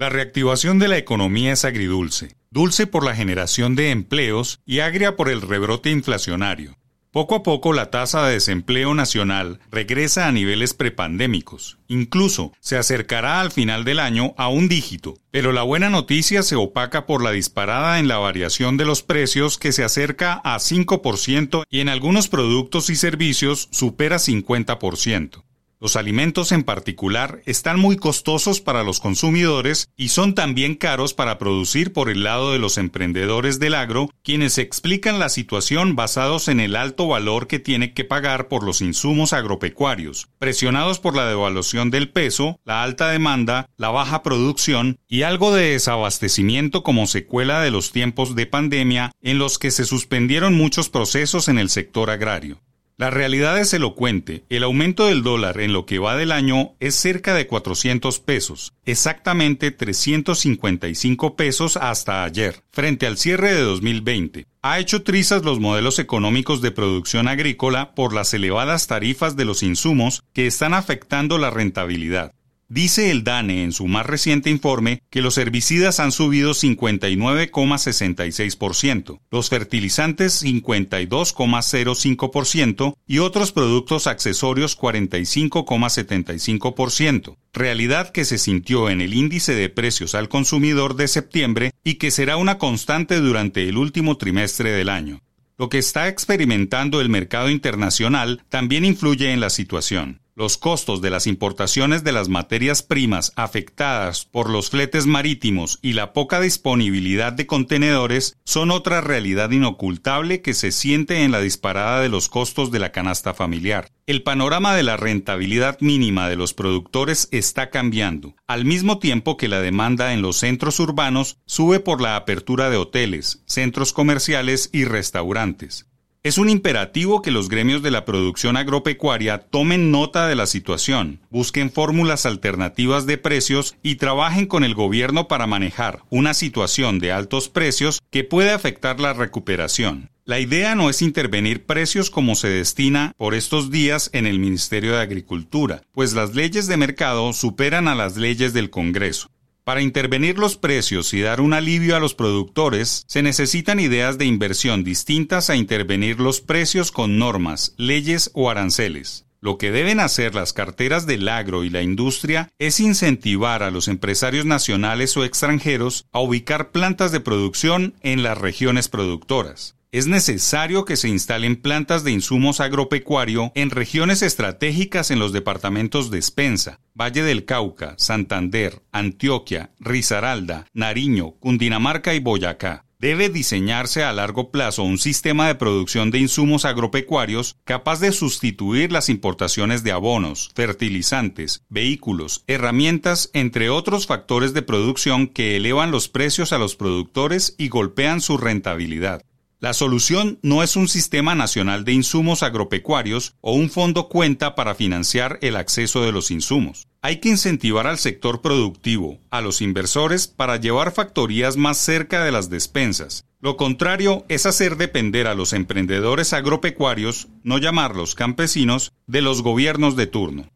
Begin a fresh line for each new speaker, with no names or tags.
La reactivación de la economía es agridulce, dulce por la generación de empleos y agria por el rebrote inflacionario. Poco a poco la tasa de desempleo nacional regresa a niveles prepandémicos. Incluso se acercará al final del año a un dígito. Pero la buena noticia se opaca por la disparada en la variación de los precios que se acerca a 5% y en algunos productos y servicios supera 50%. Los alimentos en particular están muy costosos para los consumidores y son también caros para producir por el lado de los emprendedores del agro, quienes explican la situación basados en el alto valor que tiene que pagar por los insumos agropecuarios, presionados por la devaluación del peso, la alta demanda, la baja producción y algo de desabastecimiento como secuela de los tiempos de pandemia en los que se suspendieron muchos procesos en el sector agrario. La realidad es elocuente. El aumento del dólar en lo que va del año es cerca de 400 pesos, exactamente 355 pesos hasta ayer, frente al cierre de 2020. Ha hecho trizas los modelos económicos de producción agrícola por las elevadas tarifas de los insumos que están afectando la rentabilidad. Dice el DANE en su más reciente informe que los herbicidas han subido 59,66%, los fertilizantes 52,05% y otros productos accesorios 45,75%, realidad que se sintió en el índice de precios al consumidor de septiembre y que será una constante durante el último trimestre del año. Lo que está experimentando el mercado internacional también influye en la situación. Los costos de las importaciones de las materias primas afectadas por los fletes marítimos y la poca disponibilidad de contenedores son otra realidad inocultable que se siente en la disparada de los costos de la canasta familiar. El panorama de la rentabilidad mínima de los productores está cambiando, al mismo tiempo que la demanda en los centros urbanos sube por la apertura de hoteles, centros comerciales y restaurantes. Es un imperativo que los gremios de la producción agropecuaria tomen nota de la situación, busquen fórmulas alternativas de precios y trabajen con el gobierno para manejar una situación de altos precios que puede afectar la recuperación. La idea no es intervenir precios como se destina por estos días en el Ministerio de Agricultura, pues las leyes de mercado superan a las leyes del Congreso. Para intervenir los precios y dar un alivio a los productores, se necesitan ideas de inversión distintas a intervenir los precios con normas, leyes o aranceles. Lo que deben hacer las carteras del agro y la industria es incentivar a los empresarios nacionales o extranjeros a ubicar plantas de producción en las regiones productoras es necesario que se instalen plantas de insumos agropecuario en regiones estratégicas en los departamentos de Espensa, Valle del Cauca, Santander, Antioquia, Risaralda, Nariño, Cundinamarca y Boyacá. Debe diseñarse a largo plazo un sistema de producción de insumos agropecuarios capaz de sustituir las importaciones de abonos, fertilizantes, vehículos, herramientas, entre otros factores de producción que elevan los precios a los productores y golpean su rentabilidad. La solución no es un sistema nacional de insumos agropecuarios o un fondo cuenta para financiar el acceso de los insumos. Hay que incentivar al sector productivo, a los inversores, para llevar factorías más cerca de las despensas. Lo contrario es hacer depender a los emprendedores agropecuarios, no llamarlos campesinos, de los gobiernos de turno.